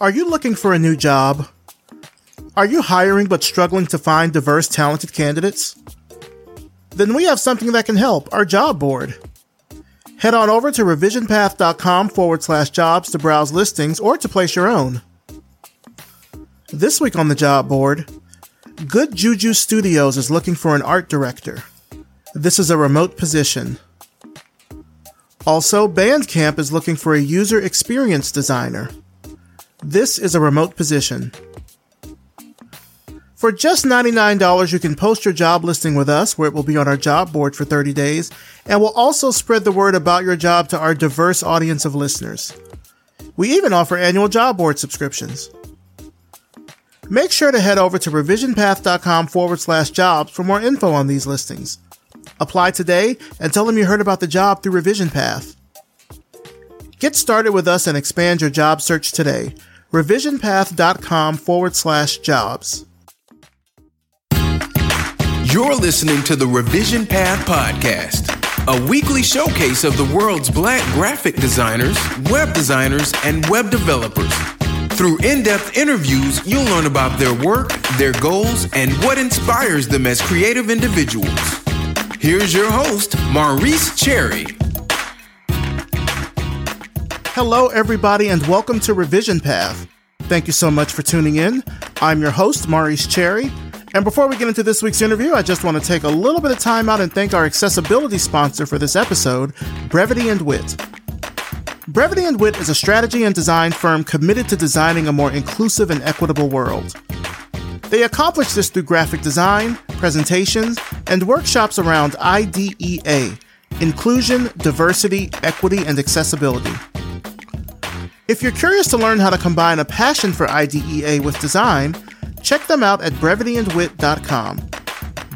Are you looking for a new job? Are you hiring but struggling to find diverse, talented candidates? Then we have something that can help our job board. Head on over to revisionpath.com forward slash jobs to browse listings or to place your own. This week on the job board, Good Juju Studios is looking for an art director. This is a remote position. Also, Bandcamp is looking for a user experience designer. This is a remote position. For just $99, you can post your job listing with us, where it will be on our job board for 30 days, and we'll also spread the word about your job to our diverse audience of listeners. We even offer annual job board subscriptions. Make sure to head over to revisionpath.com forward slash jobs for more info on these listings. Apply today and tell them you heard about the job through Revision Path. Get started with us and expand your job search today revisionpath.com forward slash jobs. You're listening to the Revision Path Podcast, a weekly showcase of the world's black graphic designers, web designers, and web developers. Through in depth interviews, you'll learn about their work, their goals, and what inspires them as creative individuals. Here's your host, Maurice Cherry. Hello, everybody, and welcome to Revision Path. Thank you so much for tuning in. I'm your host, Maurice Cherry. And before we get into this week's interview, I just want to take a little bit of time out and thank our accessibility sponsor for this episode, Brevity and Wit. Brevity and Wit is a strategy and design firm committed to designing a more inclusive and equitable world. They accomplish this through graphic design, presentations, and workshops around IDEA inclusion, diversity, equity, and accessibility. If you're curious to learn how to combine a passion for IDEA with design, check them out at brevityandwit.com.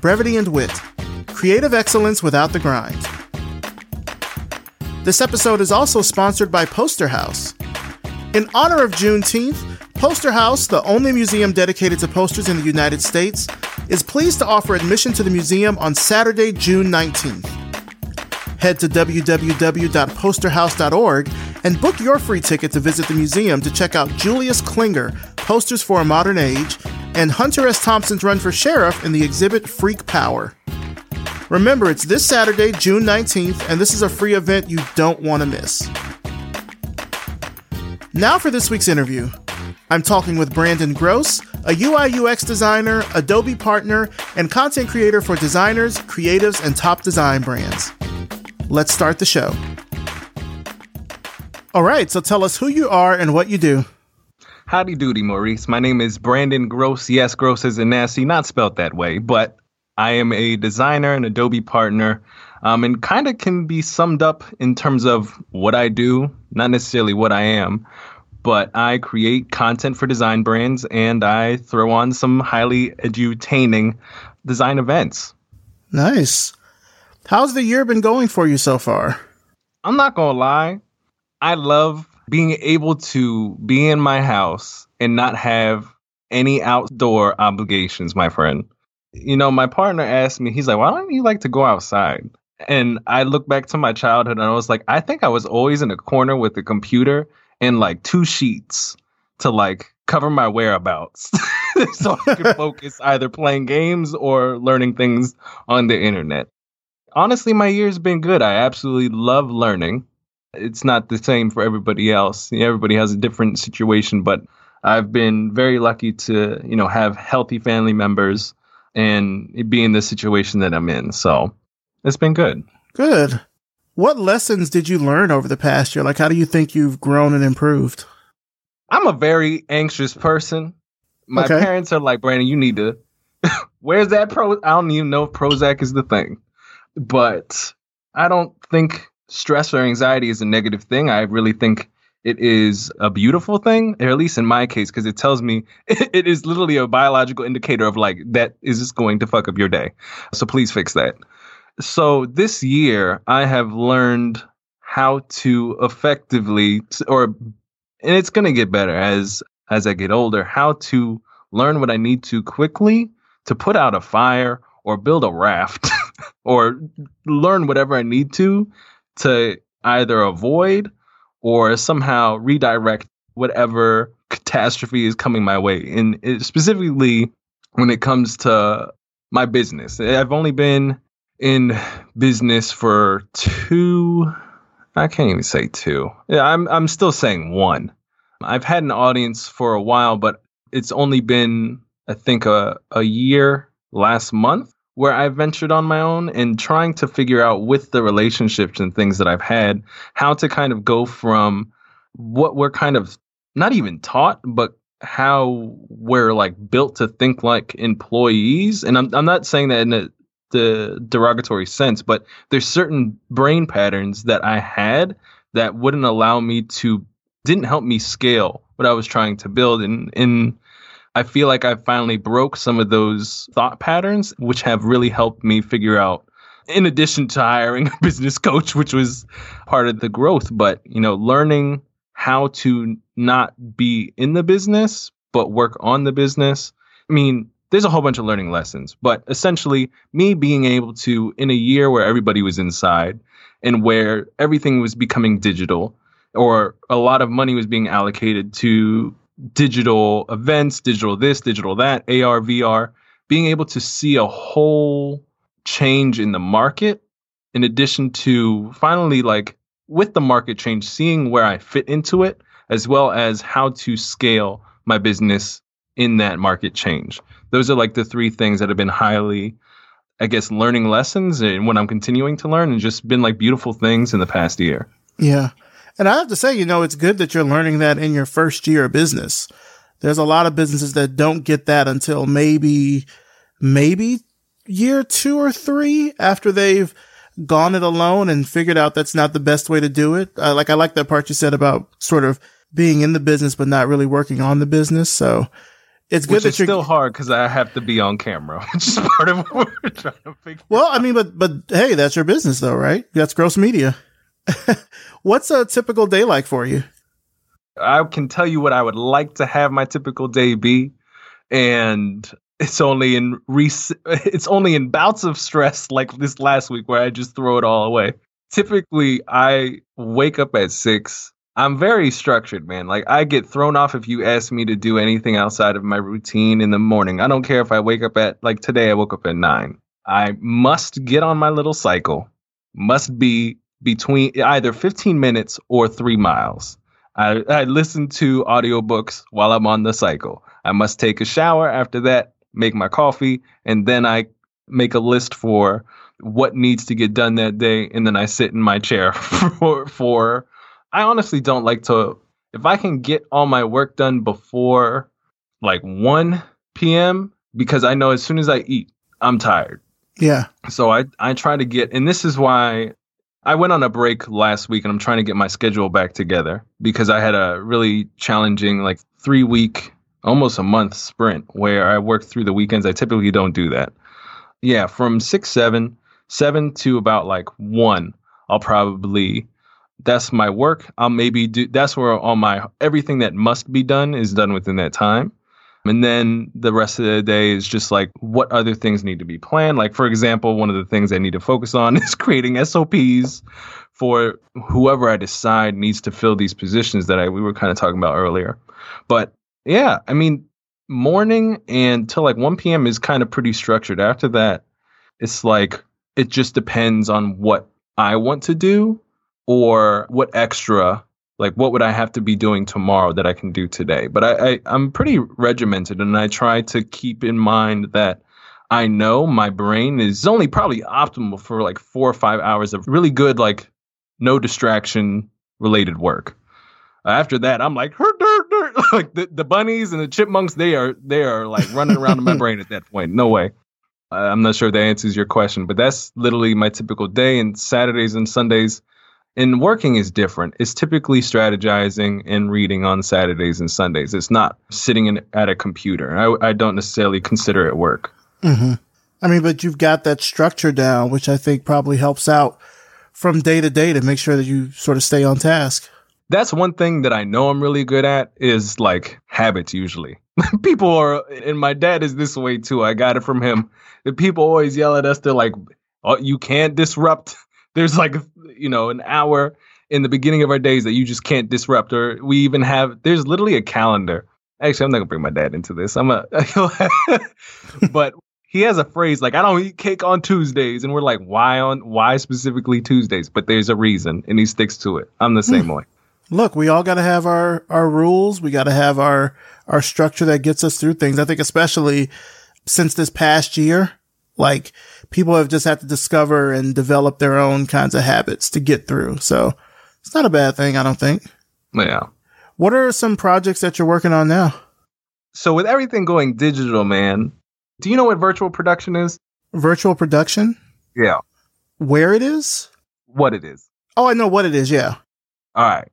Brevity and Wit Creative excellence without the grind. This episode is also sponsored by Poster House. In honor of Juneteenth, Poster House, the only museum dedicated to posters in the United States, is pleased to offer admission to the museum on Saturday, June 19th. Head to www.posterhouse.org and book your free ticket to visit the museum to check out Julius Klinger, Posters for a Modern Age, and Hunter S. Thompson's run for sheriff in the exhibit Freak Power. Remember, it's this Saturday, June 19th, and this is a free event you don't want to miss. Now for this week's interview. I'm talking with Brandon Groce, a UI UX designer, Adobe partner, and content creator for designers, creatives, and top design brands. Let's start the show. All right, so tell us who you are and what you do. Howdy doody, Maurice. My name is Brandon Groce. Yes, Gross is a nasty, not spelt that way, but I am a designer and Adobe partner, um, and kind of can be summed up in terms of what I do, not necessarily what I am, but I create content for design brands and I throw on some highly edutaining design events. Nice. How's the year been going for you so far? I'm not gonna lie, I love being able to be in my house and not have any outdoor obligations, my friend. You know, my partner asked me, he's like, why don't you like to go outside? And I look back to my childhood and I was like, I think I was always in a corner with a computer and like two sheets to like cover my whereabouts so I could focus either playing games or learning things on the internet. Honestly, my year's been good. I absolutely love learning it's not the same for everybody else. Everybody has a different situation, but I've been very lucky to, you know, have healthy family members and be in the situation that I'm in. So it's been good. Good. What lessons did you learn over the past year? Like, how do you think you've grown and improved? I'm a very anxious person. My okay. parents are like, Brandon, you need to. Where's that pro? I don't even know if Prozac is the thing, but I don't think stress or anxiety is a negative thing. I really think it is a beautiful thing, or at least in my case, because it tells me it is literally a biological indicator of like that is this going to fuck up your day. So please fix that. So this year, I have learned how to effectively, or and it's going to get better as as I get older, how to learn what I need to quickly to put out a fire or build a raft or learn whatever I need to to either avoid or somehow redirect whatever catastrophe is coming my way. And it, specifically when it comes to my business, I've only been in business for two. I can't even say two. Yeah, I'm I'm still saying one. I've had an audience for a while, but it's only been I think a a year last month where I ventured on my own and trying to figure out with the relationships and things that I've had how to kind of go from what we're kind of not even taught, but how we're like built to think like employees. And I'm I'm not saying that in a the derogatory sense, but there's certain brain patterns that I had that wouldn't allow me to didn't help me scale what I was trying to build and and I feel like I finally broke some of those thought patterns which have really helped me figure out in addition to hiring a business coach which was part of the growth but you know learning how to not be in the business but work on the business. I mean there's a whole bunch of learning lessons, but essentially, me being able to, in a year where everybody was inside and where everything was becoming digital, or a lot of money was being allocated to digital events, digital this, digital that, AR, VR, being able to see a whole change in the market, in addition to finally, like, with the market change, seeing where I fit into it, as well as how to scale my business in that market change those are like the three things that have been highly I guess learning lessons and what I'm continuing to learn and just been like beautiful things in the past year. Yeah. And I have to say, you know, it's good that you're learning that in your first year of business. There's a lot of businesses that don't get that until maybe, maybe year two or three after they've gone it alone and figured out that's not the best way to do it. Uh, like I like that part you said about sort of being in the business, but not really working on the business. So it's good Which that is you're still hard because I have to be on camera, which is part of what we're trying to figure. Well, I mean, but but hey, that's your business though, right? That's gross media. What's a typical day like for you? I can tell you what I would like to have my typical day be, and it's only in re- it's only in bouts of stress like this last week where I just throw it all away. Typically, I wake up at six I'm very structured, man. Like I get thrown off if you ask me to do anything outside of my routine in the morning. I don't care if I wake up at like today I woke up at 9. I must get on my little cycle. Must be between either 15 minutes or 3 miles. I, I listen to audiobooks while I'm on the cycle. I must take a shower after that, make my coffee, and then I make a list for what needs to get done that day and then I sit in my chair for for I honestly don't like to if I can get all my work done before like 1 p.m. because I know as soon as I eat, I'm tired. Yeah. So I I try to get and this is why I went on a break last week and I'm trying to get my schedule back together because I had a really challenging like 3 week almost a month sprint where I worked through the weekends. I typically don't do that. Yeah, from 6 7 7 to about like 1 I'll probably that's my work. I'll maybe do that's where all my everything that must be done is done within that time. And then the rest of the day is just like what other things need to be planned. Like for example, one of the things I need to focus on is creating SOPs for whoever I decide needs to fill these positions that I we were kind of talking about earlier. But yeah, I mean morning and till like 1 p.m. is kind of pretty structured. After that, it's like it just depends on what I want to do or what extra like what would i have to be doing tomorrow that i can do today? But I, I i'm pretty regimented and i try to keep in mind that i know my brain is only probably optimal for like four or five hours of really good like no distraction related work. After that i'm like like the, the bunnies and the chipmunks they are they are like running around in my brain at that point. No way. I'm not sure if that answers your question but that's literally my typical day and saturdays and sundays and working is different. It's typically strategizing and reading on Saturdays and Sundays. It's not sitting in, at a computer. I, I don't necessarily consider it work. Mm-hmm. I mean, but you've got that structure down, which I think probably helps out from day to day to make sure that you sort of stay on task. That's one thing that I know I'm really good at is like habits usually. people are, and my dad is this way too. I got it from him. The people always yell at us. They're like, oh, you can't disrupt there's like you know an hour in the beginning of our days that you just can't disrupt or we even have there's literally a calendar Actually, I'm not gonna bring my dad into this. I'm a, but he has a phrase like, "I don't eat cake on Tuesdays," and we're like, "Why on? Why specifically Tuesdays?" But there's a reason, and he sticks to it. I'm the hmm. same way. Look, we all got to have our our rules. We got to have our our structure that gets us through things. I think, especially since this past year, like people have just had to discover and develop their own kinds of habits to get through. So it's not a bad thing, I don't think. Yeah. What are some projects that you're working on now? So with everything going digital, man, do you know what virtual production is? Virtual production? Yeah. Where it is? What it is. Oh, I know what it is. Yeah. All right.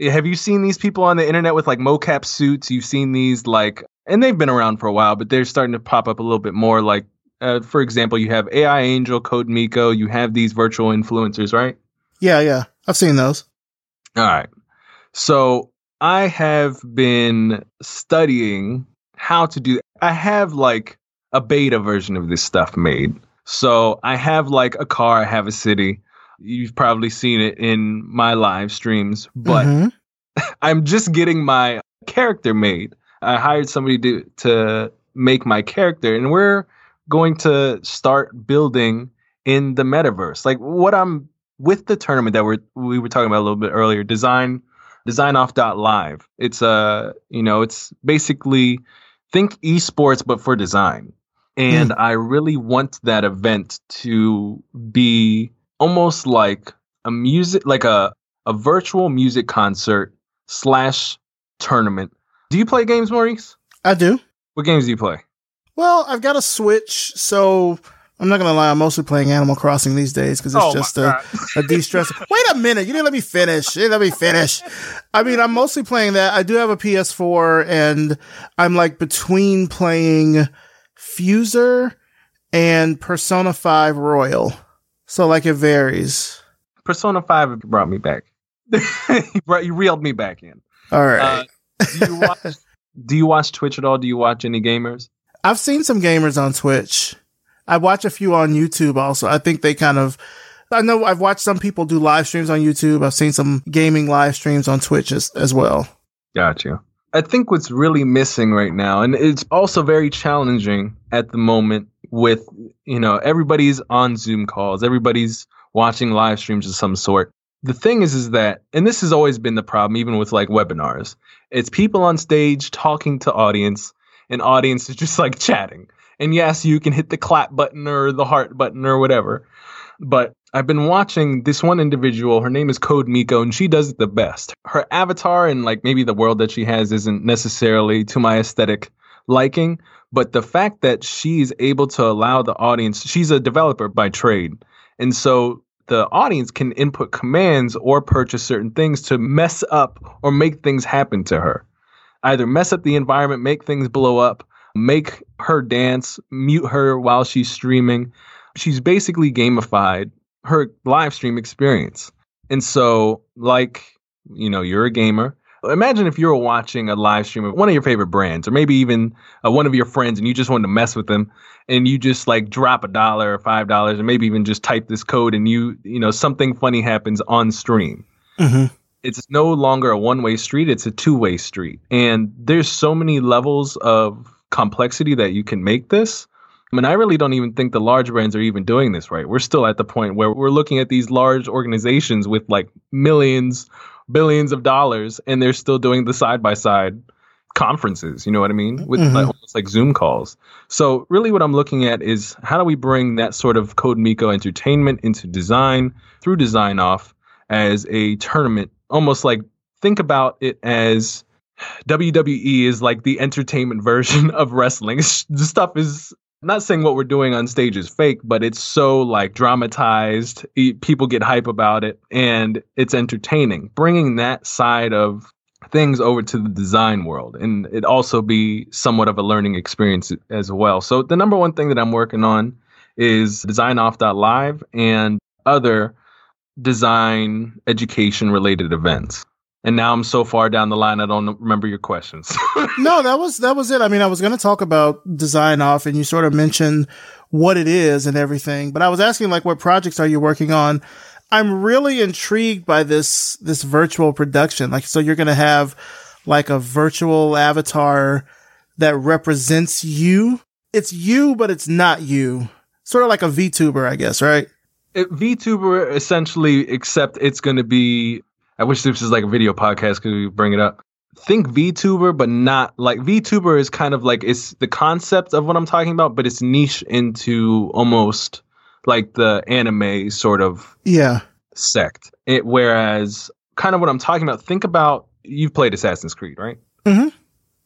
Have you seen these people on the internet with like mocap suits? You've seen these like, and they've been around for a while, but they're starting to pop up a little bit more. Like, uh, for example, you have AI Angel, CodeMiko. You have these virtual influencers, right? Yeah, yeah. I've seen those. All right. So I have been studying how to do. I have like a beta version of this stuff made. So I have like a car, I have a city. You've probably seen it in my live streams, but mm-hmm. I'm just getting my character made. I hired somebody to to make my character, and we're going to start building in the metaverse. Like what I'm with the tournament that we're we were talking about a little bit earlier, design design off dot live. It's a uh, you know, it's basically think esports but for design. And mm. I really want that event to be almost like a music like a a virtual music concert slash tournament. Do you play games, Maurice? I do. What games do you play? Well, I've got a Switch, so I'm not gonna lie. I'm mostly playing Animal Crossing these days because it's oh just a, a de-stress. Wait a minute, you didn't let me finish. You didn't let me finish. I mean, I'm mostly playing that. I do have a PS4, and I'm like between playing Fuser and Persona 5 Royal. So like it varies. Persona 5 brought me back. you, brought, you reeled me back in. All right. Uh, do, you watch, do you watch Twitch at all? Do you watch any gamers? I've seen some gamers on Twitch. I watch a few on YouTube also. I think they kind of I know I've watched some people do live streams on YouTube. I've seen some gaming live streams on Twitch as, as well. Got you. I think what's really missing right now, and it's also very challenging at the moment with, you know, everybody's on Zoom calls, everybody's watching live streams of some sort. The thing is, is that, and this has always been the problem, even with like webinars, it's people on stage talking to audience, and audience is just like chatting. And yes, you can hit the clap button or the heart button or whatever. But I've been watching this one individual. Her name is Code Miko, and she does it the best. Her avatar and like maybe the world that she has isn't necessarily to my aesthetic liking, but the fact that she's able to allow the audience, she's a developer by trade. And so the audience can input commands or purchase certain things to mess up or make things happen to her. Either mess up the environment, make things blow up, make her dance, mute her while she's streaming. She's basically gamified her live stream experience. And so, like, you know, you're a gamer. Imagine if you were watching a live stream of one of your favorite brands, or maybe even uh, one of your friends, and you just wanted to mess with them, and you just like drop a dollar or five dollars, and maybe even just type this code, and you, you know, something funny happens on stream. Mm-hmm. It's no longer a one way street; it's a two way street, and there's so many levels of complexity that you can make this. I mean, I really don't even think the large brands are even doing this right. We're still at the point where we're looking at these large organizations with like millions, billions of dollars, and they're still doing the side by side conferences. You know what I mean? With mm-hmm. like, almost like Zoom calls. So really, what I'm looking at is how do we bring that sort of CodeMiko entertainment into design through DesignOff as a tournament, almost like think about it as WWE is like the entertainment version of wrestling. the stuff is not saying what we're doing on stage is fake, but it's so like dramatized. People get hype about it and it's entertaining. Bringing that side of things over to the design world and it also be somewhat of a learning experience as well. So the number one thing that I'm working on is design off live and other design education related events and now I'm so far down the line I don't remember your questions. no, that was that was it. I mean, I was going to talk about design off and you sort of mentioned what it is and everything, but I was asking like what projects are you working on? I'm really intrigued by this this virtual production. Like so you're going to have like a virtual avatar that represents you. It's you, but it's not you. Sort of like a VTuber, I guess, right? It, VTuber essentially, except it's going to be. I wish this was like a video podcast because we bring it up. Think VTuber, but not like VTuber is kind of like it's the concept of what I'm talking about, but it's niche into almost like the anime sort of yeah sect. It, whereas kind of what I'm talking about, think about you've played Assassin's Creed, right? Mm-hmm.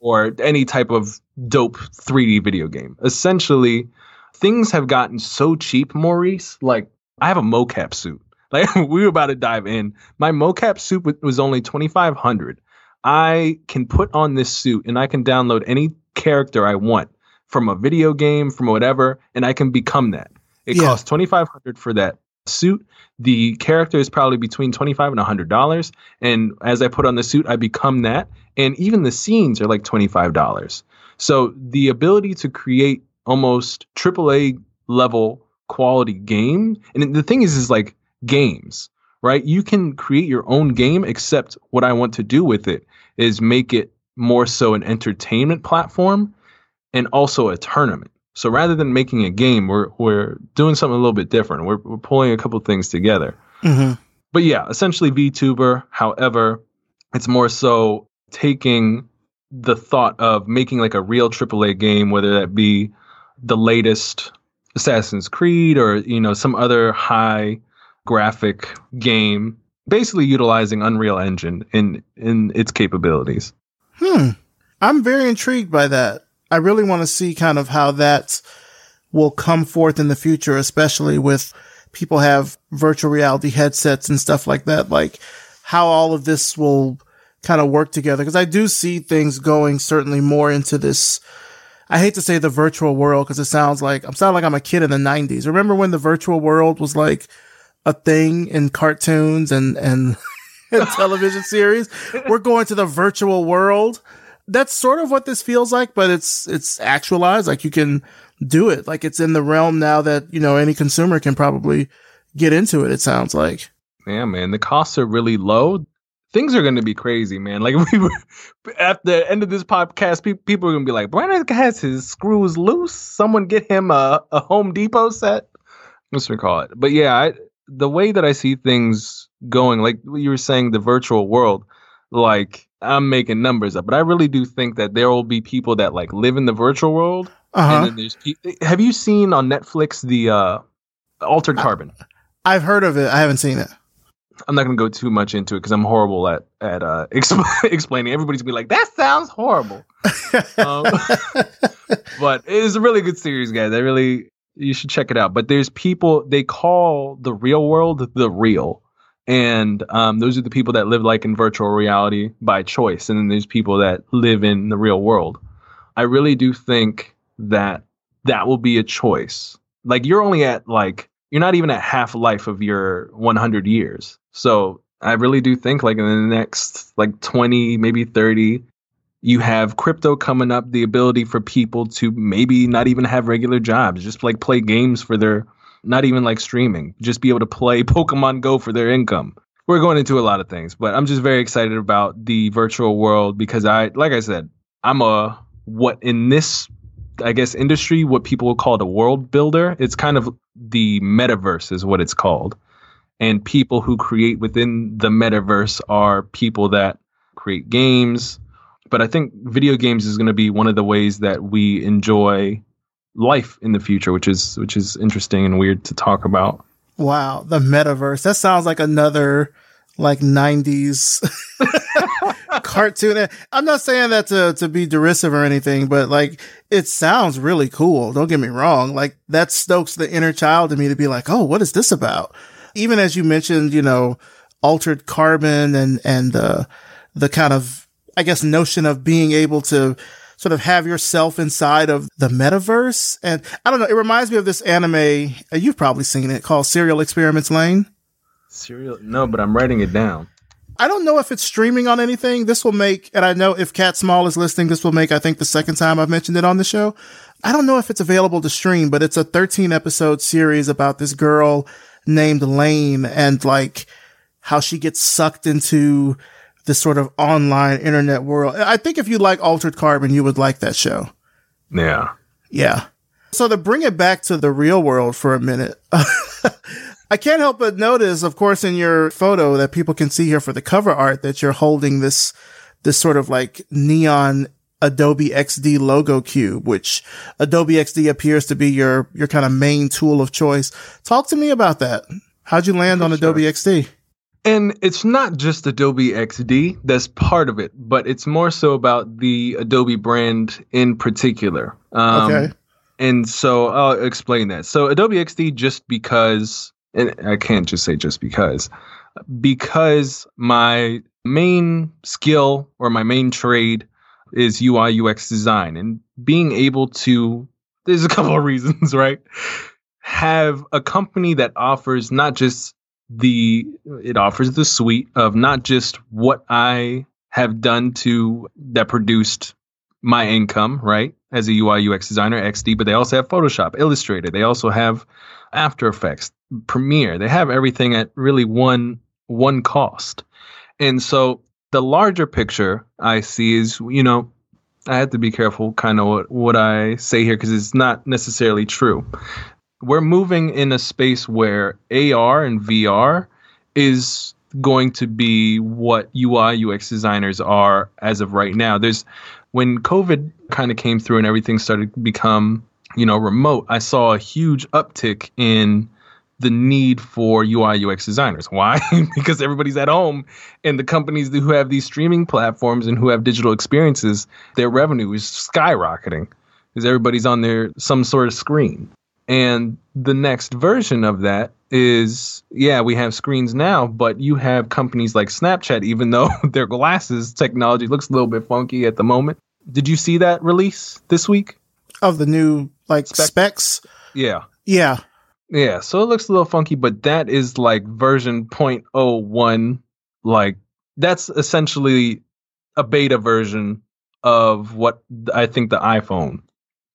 Or any type of dope 3D video game. Essentially, things have gotten so cheap, Maurice. Like I have a mocap suit. Like we were about to dive in. My mocap suit was only 2500. I can put on this suit and I can download any character I want from a video game, from whatever, and I can become that. It yeah. costs 2500 for that suit. The character is probably between 25 and $100. And as I put on the suit, I become that. And even the scenes are like $25. So the ability to create almost AAA level quality game. And the thing is, is like games, right? You can create your own game, except what I want to do with it is make it more so an entertainment platform and also a tournament. So rather than making a game, we're we're doing something a little bit different. We're we're pulling a couple things together. Mm-hmm. But yeah, essentially VTuber. However, it's more so taking the thought of making like a real AAA game, whether that be the latest Assassin's Creed or you know some other high graphic game, basically utilizing Unreal Engine in in its capabilities. Hmm. I'm very intrigued by that. I really want to see kind of how that will come forth in the future, especially with people have virtual reality headsets and stuff like that. Like how all of this will kind of work together. Cause I do see things going certainly more into this. I hate to say the virtual world because it sounds like I'm sounding like I'm a kid in the nineties. Remember when the virtual world was like a thing in cartoons and, and, and television series? We're going to the virtual world that's sort of what this feels like, but it's it's actualized. Like you can do it. Like it's in the realm now that you know any consumer can probably get into it. It sounds like. Yeah, man, the costs are really low. Things are going to be crazy, man. Like we were at the end of this podcast, pe- people are going to be like, "Brandon has his screws loose. Someone get him a, a Home Depot set." Let's recall it. But yeah, I, the way that I see things going, like you were saying, the virtual world, like I'm making numbers up, but I really do think that there will be people that like live in the virtual world. Uh-huh. Pe- have you seen on Netflix the uh, Altered Carbon? I've heard of it. I haven't seen it. I'm not going to go too much into it because I'm horrible at at uh, exp- explaining. Everybody's gonna be like, "That sounds horrible," um, but it is a really good series, guys. I really you should check it out. But there's people they call the real world the real and um, those are the people that live like in virtual reality by choice and then there's people that live in the real world i really do think that that will be a choice like you're only at like you're not even at half life of your 100 years so i really do think like in the next like 20 maybe 30 you have crypto coming up the ability for people to maybe not even have regular jobs just like play games for their not even like streaming, just be able to play Pokemon Go for their income. We're going into a lot of things, but I'm just very excited about the virtual world because I, like I said, I'm a what in this, I guess, industry, what people would call a world builder. It's kind of the metaverse, is what it's called. And people who create within the metaverse are people that create games. But I think video games is going to be one of the ways that we enjoy life in the future, which is which is interesting and weird to talk about. Wow, the metaverse. That sounds like another like 90s cartoon. I'm not saying that to, to be derisive or anything, but like it sounds really cool. Don't get me wrong. Like that stokes the inner child in me to be like, oh, what is this about? Even as you mentioned, you know, altered carbon and, and, uh, the kind of, I guess, notion of being able to sort of have yourself inside of the metaverse. And I don't know, it reminds me of this anime. Uh, you've probably seen it called Serial Experiments Lain. Serial? No, but I'm writing it down. I don't know if it's streaming on anything. This will make, and I know if Cat Small is listening, this will make, I think, the second time I've mentioned it on the show. I don't know if it's available to stream, but it's a 13 episode series about this girl named Lain and like how she gets sucked into this sort of online internet world. I think if you like Altered Carbon, you would like that show. Yeah. Yeah. So to bring it back to the real world for a minute, I can't help but notice, of course, in your photo that people can see here for the cover art that you're holding this, this sort of like neon Adobe XD logo cube, which Adobe XD appears to be your, your kind of main tool of choice. Talk to me about that. How'd you land on Adobe XD? And it's not just Adobe XD that's part of it, but it's more so about the Adobe brand in particular. Um, okay. And so I'll explain that. So Adobe XD, just because, and I can't just say just because, because my main skill or my main trade is UI UX design and being able to, there's a couple of reasons, right? Have a company that offers not just the, it offers the suite of not just what I have done to that produced my income, right? As a UI UX designer, XD, but they also have Photoshop, Illustrator. They also have After Effects, Premiere. They have everything at really one one cost. And so the larger picture I see is, you know, I have to be careful kind of what, what I say here because it's not necessarily true. We're moving in a space where AR and VR is going to be what UI UX designers are as of right now. There's when COVID kind of came through and everything started to become, you know, remote, I saw a huge uptick in the need for UI UX designers. Why? because everybody's at home and the companies who have these streaming platforms and who have digital experiences, their revenue is skyrocketing because everybody's on their some sort of screen. And the next version of that is yeah, we have screens now, but you have companies like Snapchat, even though their glasses technology looks a little bit funky at the moment, did you see that release this week? Of the new like Spec- specs? Yeah. Yeah. Yeah. So it looks a little funky, but that is like version 0.01. Like that's essentially a beta version of what I think the iPhone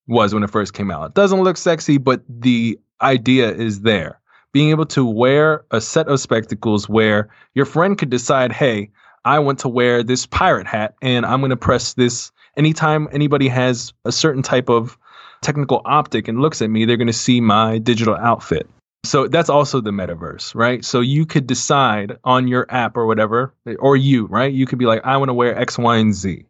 was when it first came out. It doesn't look sexy, but the idea is there. Being able to wear a set of spectacles where your friend could decide, hey, I want to wear this pirate hat and I'm going to press this anytime anybody has a certain type of technical optic and looks at me, they're going to see my digital outfit. So that's also the metaverse, right? So you could decide on your app or whatever, or you, right? You could be like, I want to wear X, Y, and Z.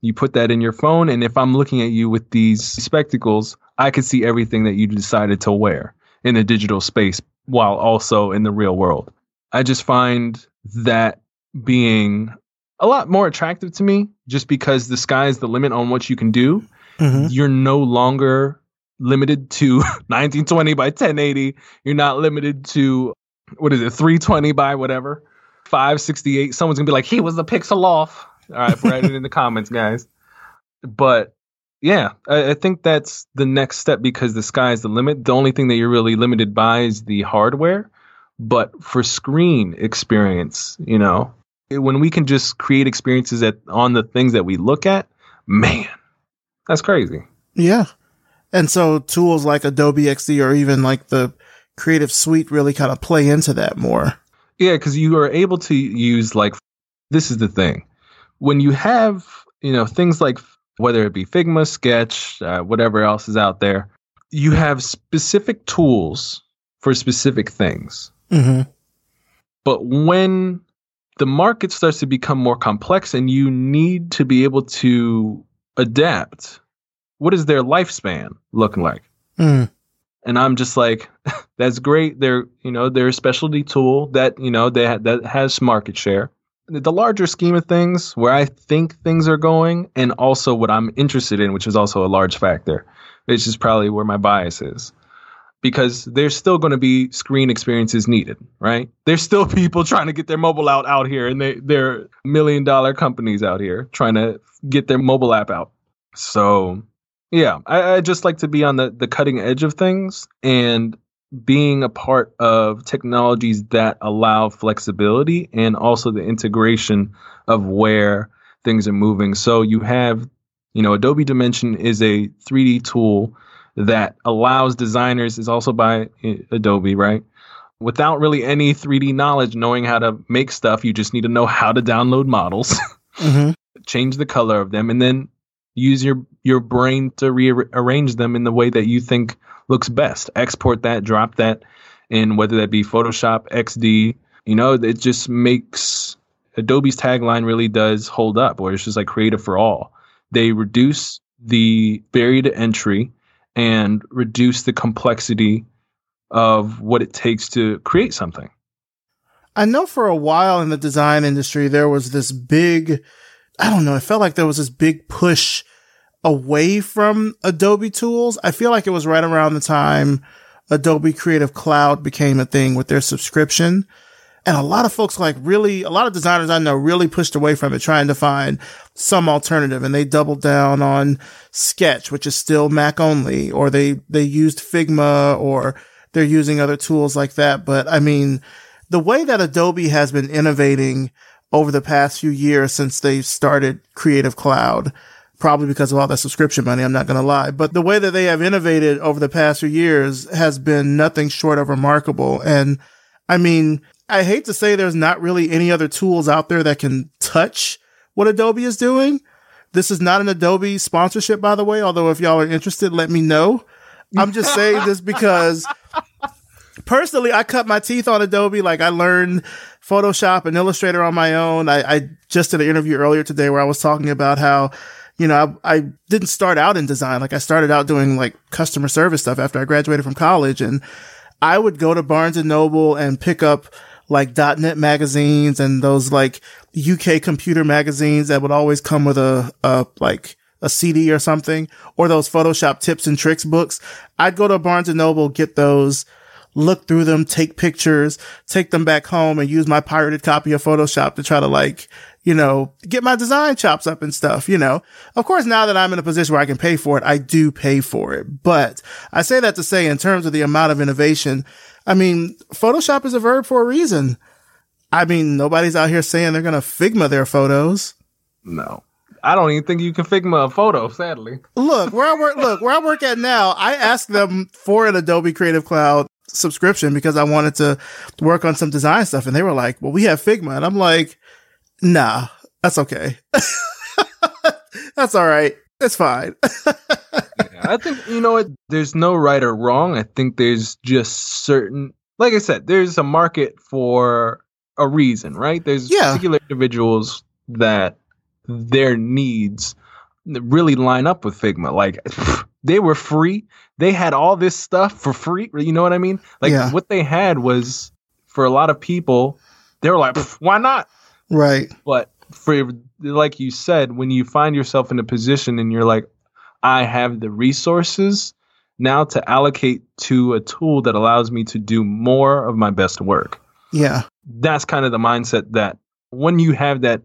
You put that in your phone, and if I'm looking at you with these spectacles, I could see everything that you decided to wear in the digital space while also in the real world. I just find that being a lot more attractive to me just because the sky's the limit on what you can do. Mm-hmm. You're no longer limited to 1920 by 1080. You're not limited to what is it, 320 by whatever, 568. Someone's gonna be like, he was a pixel off. All right, write it in the comments, guys. But yeah, I, I, think that's the next step because the sky is the limit. The only thing that you're really limited by is the hardware. But for screen experience, you know, when we can just create experiences at on the things that we look at, man, that's crazy. Yeah. And so tools like Adobe XD or even like the Creative Suite really kind of play into that more. Yeah, because you are able to use like this is the thing. When you have, you know, things like whether it be Figma, Sketch, uh, whatever else is out there, you have specific tools for specific things. Mm-hmm. But when the market starts to become more complex and you need to be able to adapt. What is their lifespan looking like? Mm. And I'm just like, that's great. They're, you know, they're a specialty tool that, you know, they ha- that has market share. The larger scheme of things, where I think things are going, and also what I'm interested in, which is also a large factor, which is probably where my bias is because there's still going to be screen experiences needed, right? There's still people trying to get their mobile out out here, and they they're million dollar companies out here trying to get their mobile app out. So yeah, I, I just like to be on the the cutting edge of things and being a part of technologies that allow flexibility and also the integration of where things are moving. So you have, you know, Adobe Dimension is a 3D tool that allows designers is also by Adobe, right? without really any 3D knowledge, knowing how to make stuff. You just need to know how to download models, mm-hmm. change the color of them, and then use your your brain to rearrange them in the way that you think looks best. Export that, drop that in whether that be Photoshop, XD. You know, it just makes Adobe's tagline really does hold up, where it's just like creative for all. They reduce the barrier to entry and reduce the complexity of what it takes to create something. I know for a while in the design industry, there was this big, I don't know, it felt like there was this big push away from Adobe tools. I feel like it was right around the time Adobe Creative Cloud became a thing with their subscription. And a lot of folks like really, a lot of designers I know really pushed away from it, trying to find some alternative. And they doubled down on Sketch, which is still Mac only, or they, they used Figma or they're using other tools like that. But I mean, the way that Adobe has been innovating over the past few years since they started Creative Cloud, probably because of all that subscription money, I'm not going to lie. But the way that they have innovated over the past few years has been nothing short of remarkable. And I mean, I hate to say there's not really any other tools out there that can touch what Adobe is doing. This is not an Adobe sponsorship, by the way, although if y'all are interested, let me know. I'm just saying this because personally, I cut my teeth on Adobe. Like I learned Photoshop and Illustrator on my own. I, I just did an interview earlier today where I was talking about how, you know, I, I didn't start out in design. Like I started out doing like customer service stuff after I graduated from college and I would go to Barnes and Noble and pick up like .NET magazines and those like UK computer magazines that would always come with a, a like a CD or something, or those Photoshop tips and tricks books. I'd go to Barnes and Noble, get those, look through them, take pictures, take them back home and use my pirated copy of Photoshop to try to like, you know, get my design chops up and stuff, you know. Of course, now that I'm in a position where I can pay for it, I do pay for it. But I say that to say in terms of the amount of innovation, I mean, Photoshop is a verb for a reason. I mean, nobody's out here saying they're going to Figma their photos. No. I don't even think you can Figma a photo, sadly. Look, where I work look, where I work at now, I asked them for an Adobe Creative Cloud subscription because I wanted to work on some design stuff and they were like, "Well, we have Figma." And I'm like, "Nah, that's okay. that's all right. It's fine." yeah, I think you know what, there's no right or wrong. I think there's just certain like I said, there's a market for a reason, right? There's yeah. particular individuals that their needs really line up with Figma. Like they were free. They had all this stuff for free. You know what I mean? Like yeah. what they had was for a lot of people, they were like, why not? Right. But for like you said, when you find yourself in a position and you're like, I have the resources now to allocate to a tool that allows me to do more of my best work. Yeah. That's kind of the mindset that when you have that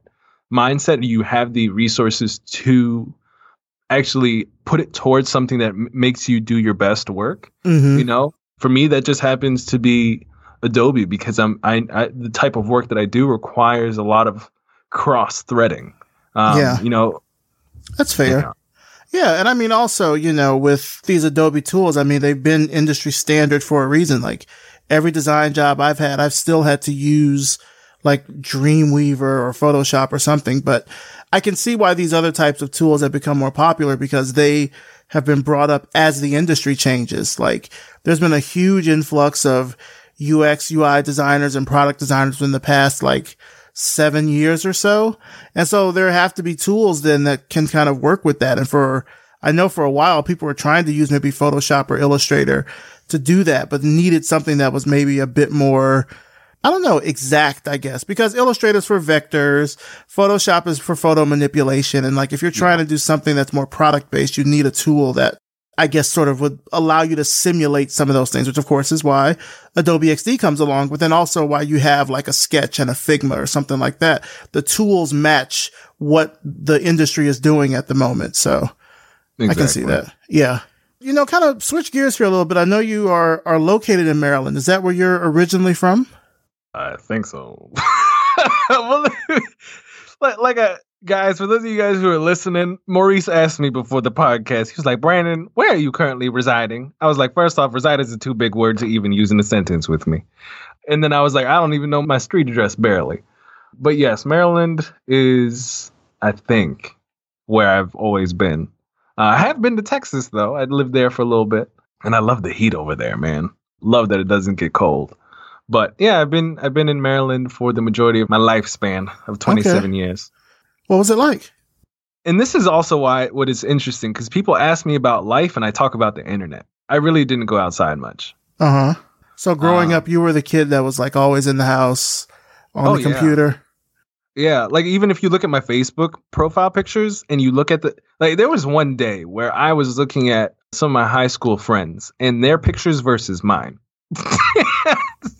mindset, you have the resources to actually put it towards something that m- makes you do your best work. Mm-hmm. You know, for me, that just happens to be Adobe because I'm I, I the type of work that I do requires a lot of cross threading. Um, yeah, you know, that's fair. You know. Yeah, and I mean also, you know, with these Adobe tools, I mean they've been industry standard for a reason. Like every design job I've had, I've still had to use like Dreamweaver or Photoshop or something. But I can see why these other types of tools have become more popular because they have been brought up as the industry changes. Like there's been a huge influx of UX, UI designers and product designers in the past, like seven years or so. And so there have to be tools then that can kind of work with that. And for, I know for a while people were trying to use maybe Photoshop or Illustrator to do that, but needed something that was maybe a bit more I don't know, exact, I guess, because Illustrator's for vectors, Photoshop is for photo manipulation. And like, if you're trying to do something that's more product based, you need a tool that I guess sort of would allow you to simulate some of those things, which of course is why Adobe XD comes along, but then also why you have like a sketch and a Figma or something like that. The tools match what the industry is doing at the moment. So exactly. I can see that. Yeah. You know, kind of switch gears here a little bit. I know you are, are located in Maryland. Is that where you're originally from? I think so. well, like, like a guys, for those of you guys who are listening, Maurice asked me before the podcast. He was like, "Brandon, where are you currently residing?" I was like, first off, reside is a too big word to even use in a sentence with me." And then I was like, "I don't even know my street address barely." But yes, Maryland is, I think, where I've always been. Uh, I have been to Texas though. I lived there for a little bit, and I love the heat over there, man. Love that it doesn't get cold. But yeah, I've been I've been in Maryland for the majority of my lifespan of 27 okay. years. What was it like? And this is also why what is interesting because people ask me about life and I talk about the internet. I really didn't go outside much. Uh huh. So growing uh, up, you were the kid that was like always in the house on oh, the computer. Yeah. Yeah, like even if you look at my Facebook profile pictures and you look at the like there was one day where I was looking at some of my high school friends and their pictures versus mine.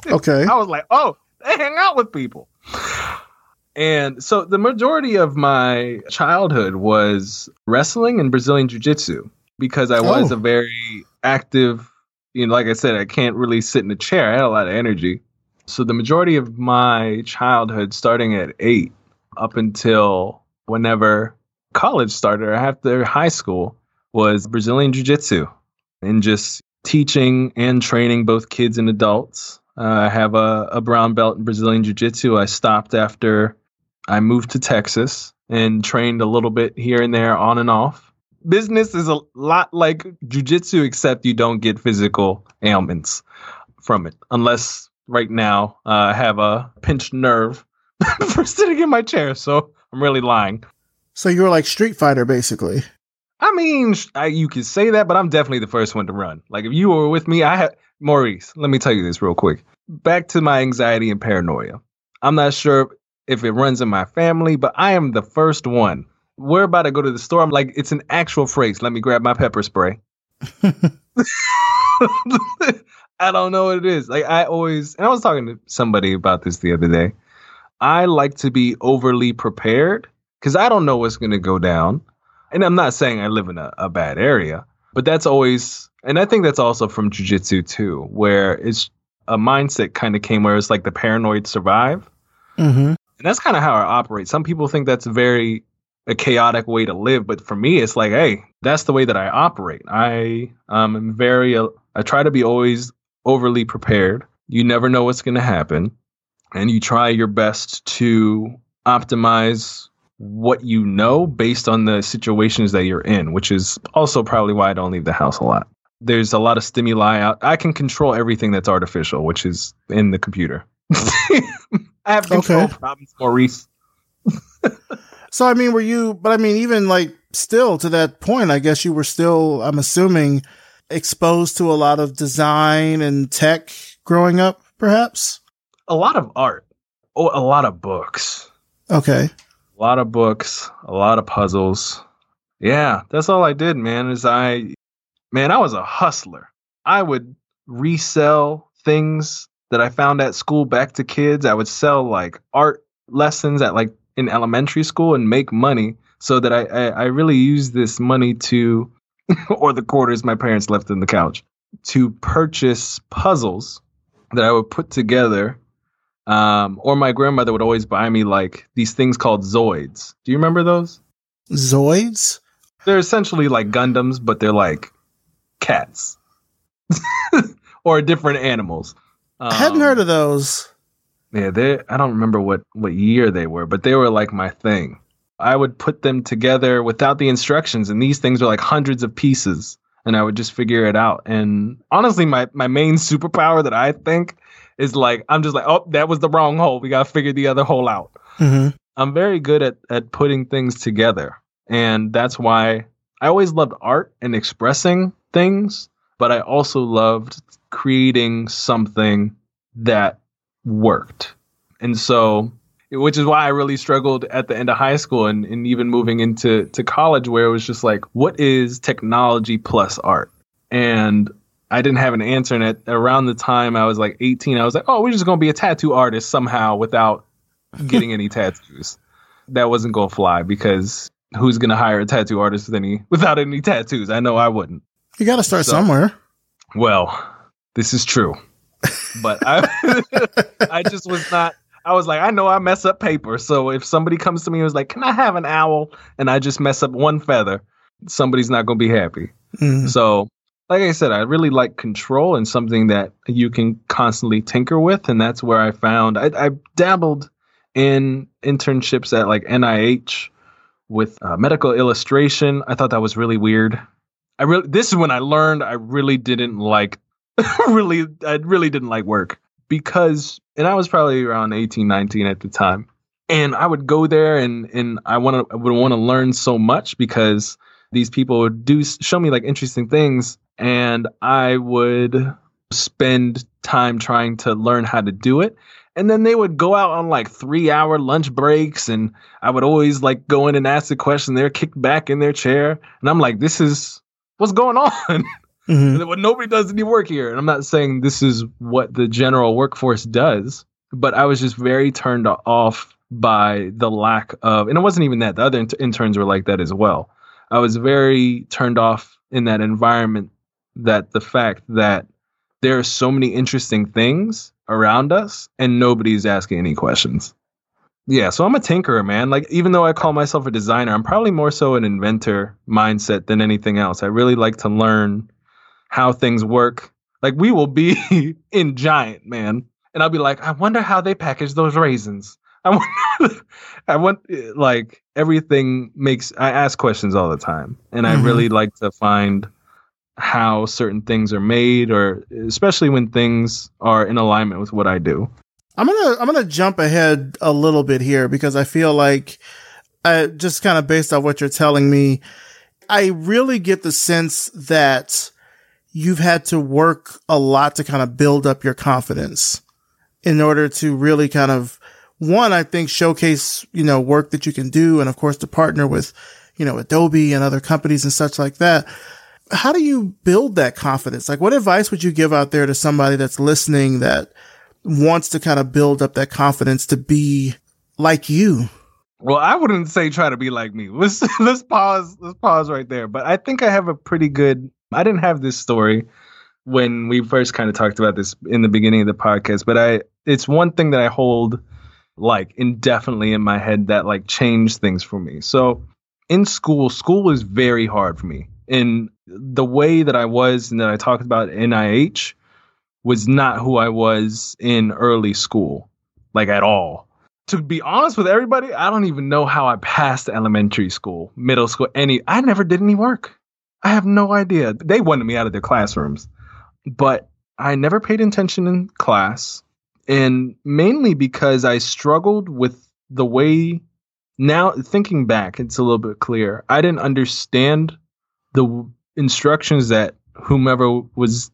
okay. I was like, "Oh, they hang out with people." And so the majority of my childhood was wrestling and Brazilian jiu-jitsu because I was oh. a very active, you know, like I said, I can't really sit in a chair. I had a lot of energy. So the majority of my childhood, starting at eight up until whenever college started or after high school, was Brazilian Jiu Jitsu and just teaching and training both kids and adults. Uh, I have a, a brown belt in Brazilian Jiu Jitsu. I stopped after I moved to Texas and trained a little bit here and there on and off. Business is a lot like jujitsu, except you don't get physical ailments from it, unless right now. Uh, I have a pinched nerve for sitting in my chair, so I'm really lying. So you were like Street Fighter, basically. I mean, I, you could say that, but I'm definitely the first one to run. Like if you were with me, I had Maurice. Let me tell you this real quick. Back to my anxiety and paranoia. I'm not sure if it runs in my family, but I am the first one. We're about to go to the store. I'm like, it's an actual phrase. Let me grab my pepper spray. I don't know what it is. Like I always, and I was talking to somebody about this the other day. I like to be overly prepared because I don't know what's going to go down. And I'm not saying I live in a, a bad area, but that's always, and I think that's also from jujitsu too, where it's a mindset kind of came where it's like the paranoid survive. Mm-hmm. And that's kind of how I operate. Some people think that's very a chaotic way to live, but for me, it's like, hey, that's the way that I operate. I um, am very, uh, I try to be always overly prepared. You never know what's going to happen. And you try your best to optimize what you know based on the situations that you're in, which is also probably why I don't leave the house a lot. There's a lot of stimuli out. I can control everything that's artificial, which is in the computer. I have control okay. problems, Maurice. so, I mean, were you, but I mean, even like still to that point, I guess you were still, I'm assuming, exposed to a lot of design and tech growing up, perhaps? A lot of art. Oh, a lot of books. Okay. A lot of books, a lot of puzzles. Yeah, that's all I did, man. Is I man, I was a hustler. I would resell things that I found at school back to kids. I would sell like art lessons at like in elementary school and make money so that I, I, I really used this money to or the quarters my parents left in the couch to purchase puzzles that I would put together. Um, or my grandmother would always buy me like these things called Zoids. Do you remember those? Zoids? They're essentially like Gundams, but they're like cats or different animals. Um, I hadn't heard of those. Yeah, they. I don't remember what what year they were, but they were like my thing. I would put them together without the instructions, and these things are like hundreds of pieces, and I would just figure it out. And honestly, my my main superpower that I think is like I'm just like, oh, that was the wrong hole. We gotta figure the other hole out. Mm-hmm. I'm very good at at putting things together, and that's why I always loved art and expressing things. But I also loved creating something that worked, and so which is why I really struggled at the end of high school and, and even moving into to college where it was just like, what is technology plus art? And I didn't have an answer. And at around the time I was like 18, I was like, oh, we're just going to be a tattoo artist somehow without getting any tattoos. That wasn't going to fly because who's going to hire a tattoo artist with any, without any tattoos? I know I wouldn't. You got to start so, somewhere. Well, this is true. But I, I just was not I was like, I know I mess up paper. So if somebody comes to me and was like, Can I have an owl? And I just mess up one feather, somebody's not going to be happy. Mm. So, like I said, I really like control and something that you can constantly tinker with. And that's where I found I, I dabbled in internships at like NIH with uh, medical illustration. I thought that was really weird. I really this is when I learned I really didn't like really I really didn't like work because and I was probably around 18 19 at the time. And I would go there and and I want to would want to learn so much because these people would do show me like interesting things. And I would spend time trying to learn how to do it. And then they would go out on like three hour lunch breaks. And i would always like go in and ask a question. They're kicked back in their chair. And i'm like this is what's going on mm-hmm. nobody does any work here and i'm not saying this is what the general workforce does but i was just very turned off by the lack of and it wasn't even that the other interns were like that as well i was very turned off in that environment that the fact that there are so many interesting things around us and nobody's asking any questions. Yeah, so I'm a tinkerer, man. Like even though I call myself a designer, I'm probably more so an inventor mindset than anything else. I really like to learn how things work. Like we will be in Giant, man, and I'll be like, I wonder how they package those raisins. I want, I want like everything makes. I ask questions all the time, and mm-hmm. I really like to find how certain things are made or especially when things are in alignment with what I do. I'm to I'm to jump ahead a little bit here because I feel like uh, just kind of based on what you're telling me, I really get the sense that you've had to work a lot to kind of build up your confidence in order to really kind of one, I think showcase, you know, work that you can do. And of course to partner with, you know, Adobe and other companies and such like that how do you build that confidence? Like, what advice would you give out there to somebody that's listening that wants to kind of build up that confidence to be like you? Well, I wouldn't say try to be like me. Let's let's pause. Let's pause right there. But I think I have a pretty good. I didn't have this story when we first kind of talked about this in the beginning of the podcast, but I it's one thing that I hold like indefinitely in my head that like changed things for me. So in school, school was very hard for me. And the way that I was and that I talked about NIH was not who I was in early school, like at all. To be honest with everybody, I don't even know how I passed elementary school, middle school, any. I never did any work. I have no idea. They wanted me out of their classrooms, but I never paid attention in class. And mainly because I struggled with the way now thinking back, it's a little bit clear. I didn't understand the instructions that whomever was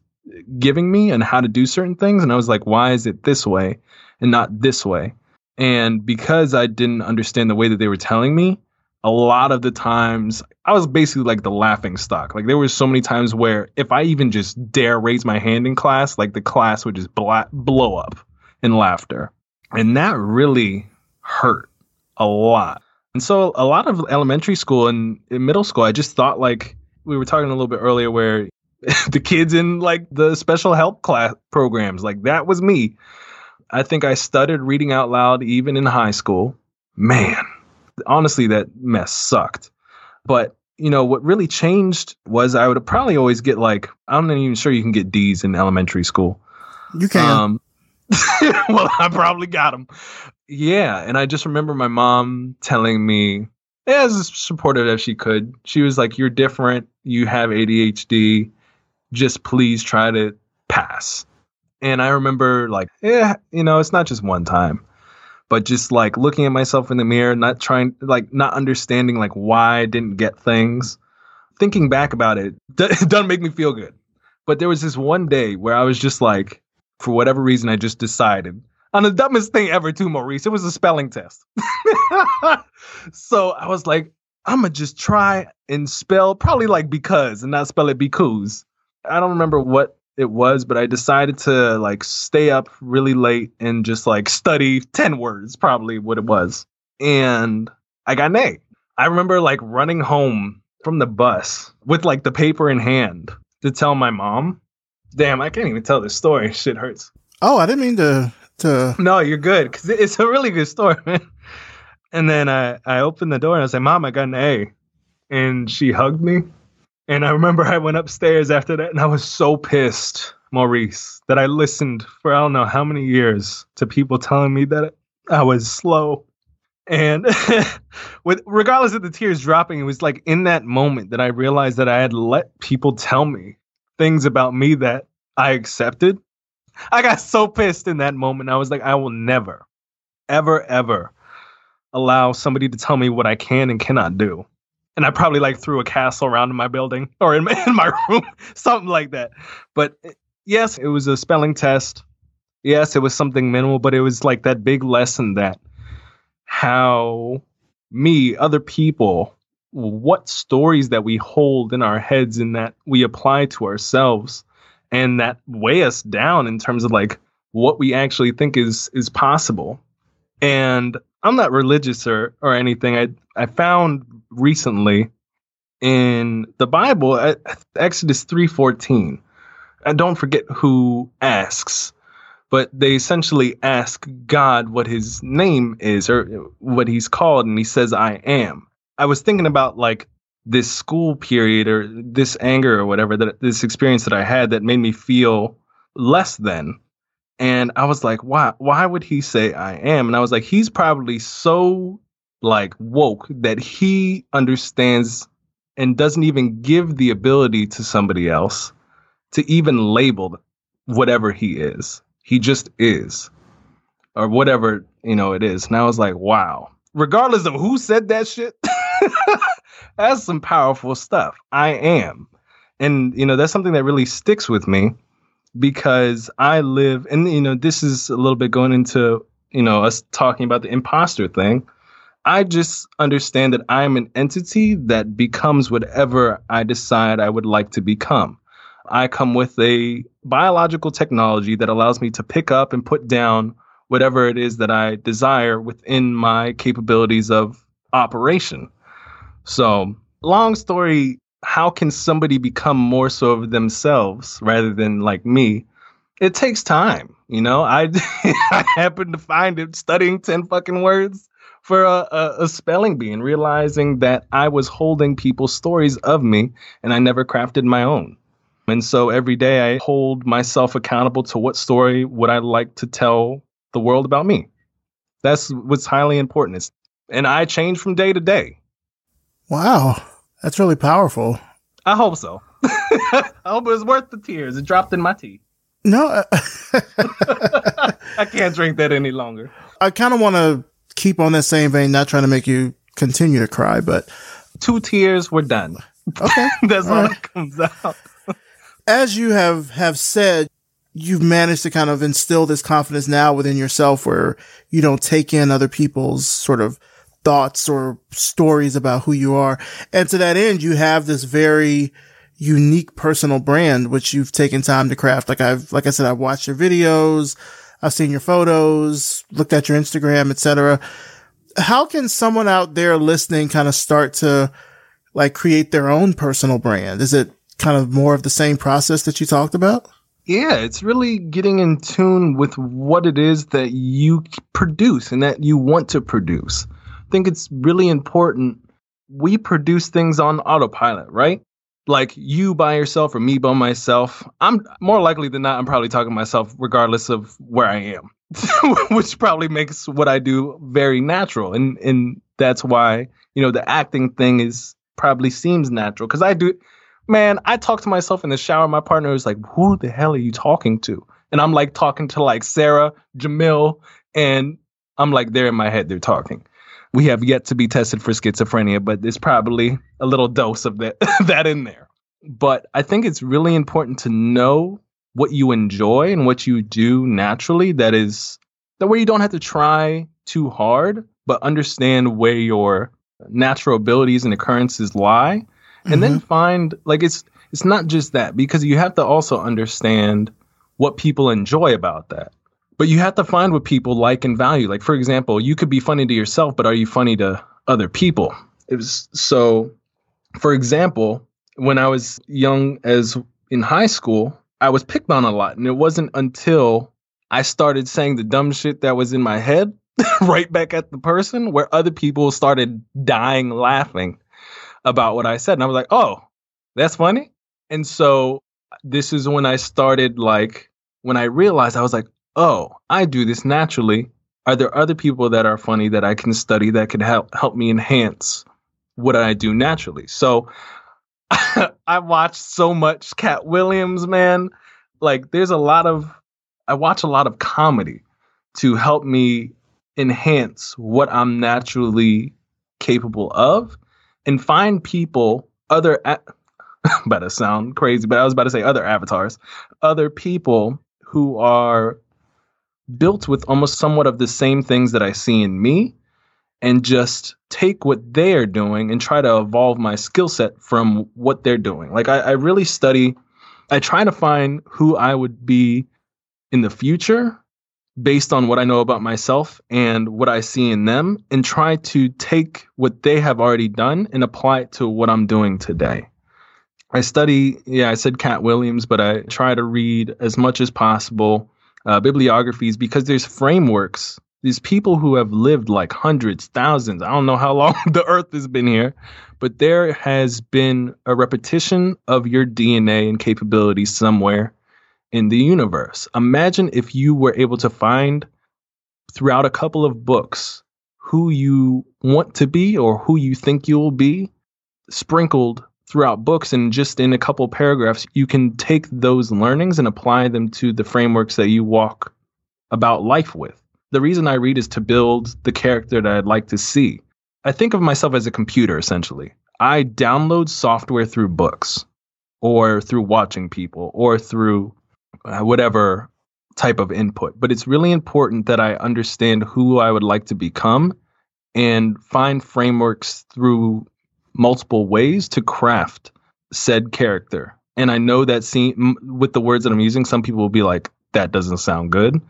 giving me and how to do certain things. And I was like, why is it this way and not this way? And because I didn't understand the way that they were telling me, a lot of the times I was basically like the laughing stock. Like there were so many times where if I even just dare raise my hand in class, like the class would just bla- blow up in laughter. And that really hurt a lot. And so a lot of elementary school and middle school, I just thought like we were talking a little bit earlier where the kids in like the special help class programs, like that was me. I think I stuttered reading out loud even in high school. Man, honestly, that mess sucked. But you know what really changed was I would probably always get like I'm not even sure you can get D's in elementary school. You can. Um, well, I probably got them. Yeah, and I just remember my mom telling me as supportive as she could. She was like, "You're different. You have ADHD. Just please try to pass." And I remember like, yeah, you know, it's not just one time, but just like looking at myself in the mirror, not trying, like, not understanding like why I didn't get things. Thinking back about it, it doesn't make me feel good. But there was this one day where I was just like, for whatever reason, I just decided on the dumbest thing ever, too, Maurice. It was a spelling test. so I was like, I'm gonna just try and spell probably like because and not spell it because. I don't remember what it was, but I decided to like stay up really late and just like study 10 words, probably what it was. And I got an A. I remember like running home from the bus with like the paper in hand to tell my mom. Damn, I can't even tell this story. Shit hurts. Oh, I didn't mean to to. No, you're good because it's a really good story, man. And then I I opened the door and I was like, "Mom, I got an A," and she hugged me. And I remember I went upstairs after that, and I was so pissed, Maurice, that I listened for I don't know how many years to people telling me that I was slow. And with regardless of the tears dropping, it was like in that moment that I realized that I had let people tell me things about me that I accepted. I got so pissed in that moment. I was like, I will never, ever, ever allow somebody to tell me what I can and cannot do. And I probably like threw a castle around in my building or in my, in my room, something like that. But eh, yes, it was a spelling test. Yes, it was something minimal, but it was like that big lesson that how me, other people, what stories that we hold in our heads and that we apply to ourselves and that weigh us down in terms of like what we actually think is is possible. And I'm not religious or or anything. I I found recently in the Bible Exodus 3:14. And don't forget who asks, but they essentially ask God what his name is or what he's called and he says I am. I was thinking about like this school period or this anger or whatever that this experience that I had that made me feel less than. And I was like, why why would he say I am? And I was like, he's probably so like woke that he understands and doesn't even give the ability to somebody else to even label whatever he is. He just is. Or whatever, you know, it is. And I was like, wow. Regardless of who said that shit, that's some powerful stuff. I am. And, you know, that's something that really sticks with me because I live, and, you know, this is a little bit going into, you know, us talking about the imposter thing. I just understand that I'm an entity that becomes whatever I decide I would like to become. I come with a biological technology that allows me to pick up and put down whatever it is that I desire within my capabilities of operation. So, long story, how can somebody become more so of themselves rather than like me? It takes time, you know. I I happened to find it studying ten fucking words for a, a, a spelling bee and realizing that I was holding people's stories of me and I never crafted my own. And so every day I hold myself accountable to what story would I like to tell the world about me. That's what's highly important. and I change from day to day. Wow. That's really powerful. I hope so. I hope it was worth the tears. It dropped in my tea. No. Uh, I can't drink that any longer. I kind of want to keep on that same vein, not trying to make you continue to cry, but. Two tears, we're done. Okay. That's all, all right. that comes out. As you have, have said, you've managed to kind of instill this confidence now within yourself where you don't take in other people's sort of thoughts or stories about who you are. And to that end, you have this very unique personal brand, which you've taken time to craft. Like I've, like I said, I've watched your videos. I've seen your photos, looked at your Instagram, etc. How can someone out there listening kind of start to like create their own personal brand? Is it kind of more of the same process that you talked about? Yeah, it's really getting in tune with what it is that you produce and that you want to produce I think it's really important we produce things on autopilot, right? Like you by yourself or me by myself. I'm more likely than not, I'm probably talking to myself regardless of where I am, which probably makes what I do very natural. And, and that's why, you know, the acting thing is probably seems natural because I do, man, I talk to myself in the shower. My partner is like, who the hell are you talking to? And I'm like talking to like Sarah, Jamil, and I'm like, they're in my head, they're talking we have yet to be tested for schizophrenia, but there's probably a little dose of that that in there. But I think it's really important to know what you enjoy and what you do naturally. That is that way you don't have to try too hard, but understand where your natural abilities and occurrences lie, and mm-hmm. then find like it's it's not just that because you have to also understand what people enjoy about that but you have to find what people like and value. Like for example, you could be funny to yourself, but are you funny to other people? It was so. For example, when I was young, as in high school, I was picked on a lot, and it wasn't until I started saying the dumb shit that was in my head right back at the person where other people started dying laughing about what I said. And I was like, oh, that's funny. And so this is when I started like, when I realized I was like, oh, I do this naturally. Are there other people that are funny that I can study that could help help me enhance what I do naturally? So I watched so much Katt Williams, man. Like there's a lot of I watch a lot of comedy to help me enhance what I'm naturally capable of and find people other a- about to sound crazy, but I was about to say other avatars, other people who are built with almost somewhat of the same things that I see in me and just take what they're doing and try to evolve my skill set from what they're doing. Like I, I really study, I try to find who I would be in the future based on what I know about myself and what I see in them and try to take what they have already done and apply it to what I'm doing today. I study, yeah, I said Katt Williams, but I try to read as much as possible uh, bibliographies because there's frameworks. These people who have lived like hundreds, thousands, I don't know how long the earth has been here, but there has been a repetition of your DNA and capabilities somewhere in the universe. Imagine if you were able to find throughout a couple of books who you want to be or who you think you'll be sprinkled throughout books and just in a couple paragraphs you can take those learnings and apply them to the frameworks that you walk about life with. The reason i read is to build the character that i'd like to see. I think of myself as a computer essentially. I download software through books or through watching people or through uh, whatever type of input. But it's really important that i understand who i would like to become and find frameworks through multiple ways to craft said character. And I know that scene with the words that I'm using, some people will be like, that doesn't sound good.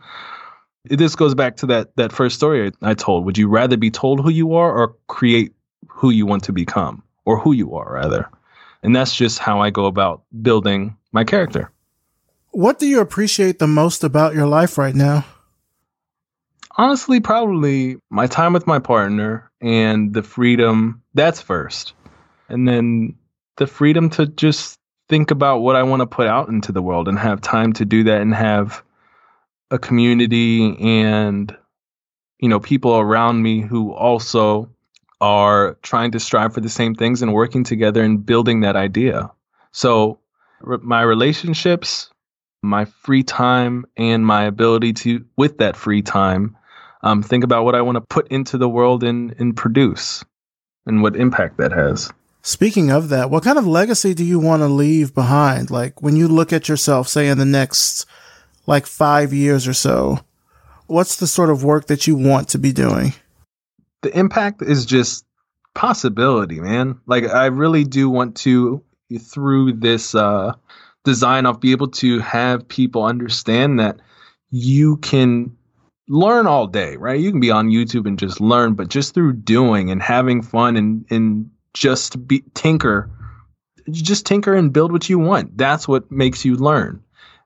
This goes back to that that first story I told. Would you rather be told who you are or create who you want to become or who you are rather? And that's just how I go about building my character. What do you appreciate the most about your life right now? Honestly, probably my time with my partner and the freedom that's first. And then the freedom to just think about what I want to put out into the world and have time to do that and have a community and you know people around me who also are trying to strive for the same things and working together and building that idea. So my relationships, my free time and my ability to with that free time um, think about what I want to put into the world and, and produce and what impact that has. Speaking of that, what kind of legacy do you want to leave behind? Like when you look at yourself, say in the next like five years or so, what's the sort of work that you want to be doing? The impact is just possibility, man. Like I really do want to through this uh design I'll be able to have people understand that you can learn all day, right? You can be on YouTube and just learn, but just through doing and having fun and and just be tinker, just tinker and build what you want. That's what makes you learn.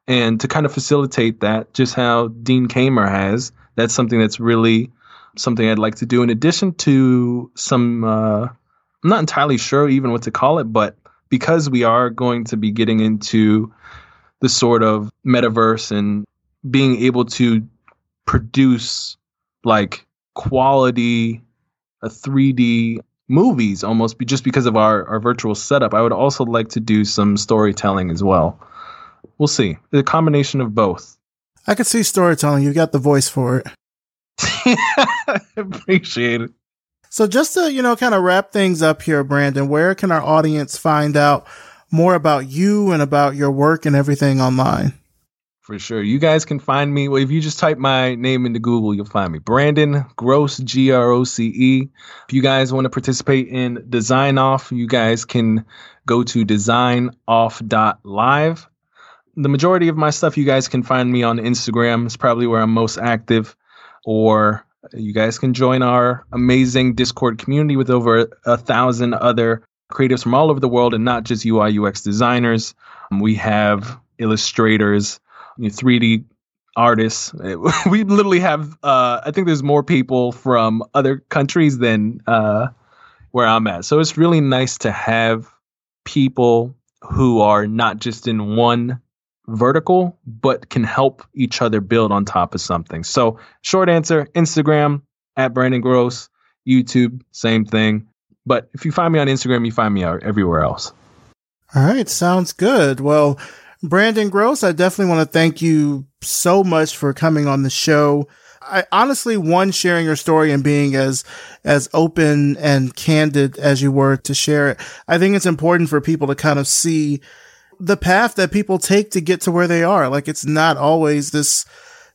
And to kind of facilitate that, just how Dean Kamen has, that's something that's really something I'd like to do. In addition to some, uh, I'm not entirely sure even what to call it, but because we are going to be getting into the sort of metaverse and being able to produce like quality uh, a 3D movies almost just because of our, our virtual setup. I would also like to do some storytelling as well. We'll see. The combination of both. I could see storytelling. You've got the voice for it. Appreciate it. So just to, you know, kind of wrap things up here, Brandon, where can our audience find out more about you and about your work and everything online? For sure. You guys can find me. Well, if you just type my name into Google, you'll find me. Brandon Groce, G R O C E. If you guys want to participate in DesignOff, you guys can go to designoff.live. The majority of my stuff, you guys can find me on Instagram. It's probably where I'm most active. Or you guys can join our amazing Discord community with over a thousand other creatives from all over the world and not just UI UX designers. We have illustrators 3D artists. We literally have, uh, I think there's more people from other countries than uh, where I'm at. So it's really nice to have people who are not just in one vertical, but can help each other build on top of something. So, short answer Instagram at Brandon Groce, YouTube, same thing. But if you find me on Instagram, you find me everywhere else. All right, sounds good. Well, Brandon Groce, I definitely want to thank you so much for coming on the show. I honestly, one, sharing your story and being as, as open and candid as you were to share it. I think it's important for people to kind of see the path that people take to get to where they are. Like it's not always this,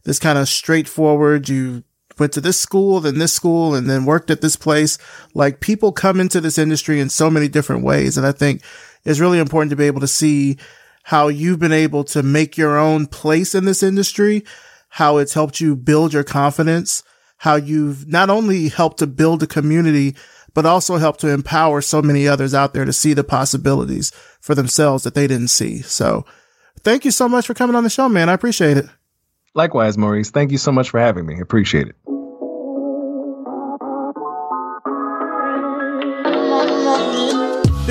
this kind of straightforward, you went to this school, then this school, and then worked at this place. Like people come into this industry in so many different ways. And I think it's really important to be able to see how you've been able to make your own place in this industry, how it's helped you build your confidence, how you've not only helped to build a community, but also helped to empower so many others out there to see the possibilities for themselves that they didn't see. So thank you so much for coming on the show, man. I appreciate it. Likewise, Maurice. Thank you so much for having me. Appreciate it.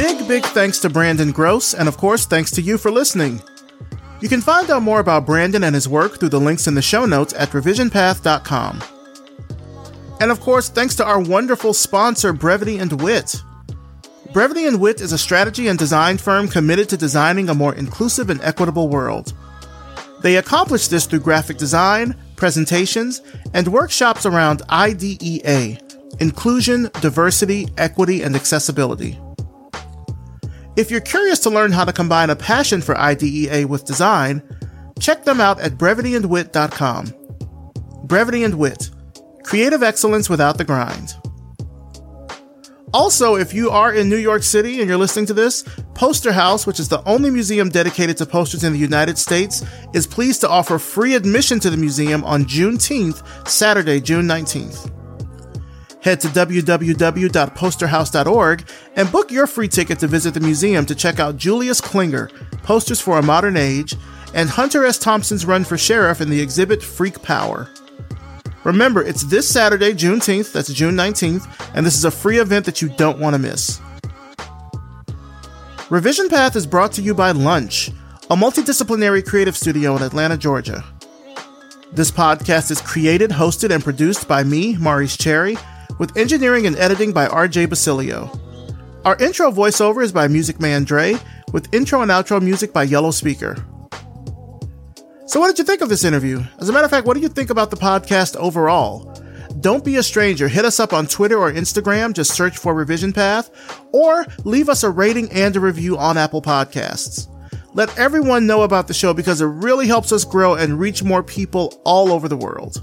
Big, big thanks to Brandon Groce, and of course, thanks to you for listening. You can find out more about Brandon and his work through the links in the show notes at revisionpath.com. And of course, thanks to our wonderful sponsor, Brevity and Wit. Brevity and Wit is a strategy and design firm committed to designing a more inclusive and equitable world. They accomplish this through graphic design, presentations, and workshops around IDEA inclusion, diversity, equity, and accessibility. If you're curious to learn how to combine a passion for IDEA with design, check them out at brevityandwit.com. Brevity and Wit creative excellence without the grind. Also, if you are in New York City and you're listening to this, Poster House, which is the only museum dedicated to posters in the United States, is pleased to offer free admission to the museum on Juneteenth, Saturday, June 19th. Head to www.posterhouse.org and book your free ticket to visit the museum to check out Julius Klinger, Posters for a Modern Age, and Hunter S. Thompson's run for sheriff in the exhibit Freak Power. Remember, it's this Saturday, Juneteenth, that's June 19th, and this is a free event that you don't want to miss. Revision Path is brought to you by Lunch, a multidisciplinary creative studio in Atlanta, Georgia. This podcast is created, hosted, and produced by me, Maurice Cherry, with engineering and editing by RJ Basilio. Our intro voiceover is by Music Man Dre, with intro and outro music by Yellow Speaker. So, what did you think of this interview? As a matter of fact, what do you think about the podcast overall? Don't be a stranger. Hit us up on Twitter or Instagram. Just search for Revision Path or leave us a rating and a review on Apple Podcasts. Let everyone know about the show because it really helps us grow and reach more people all over the world.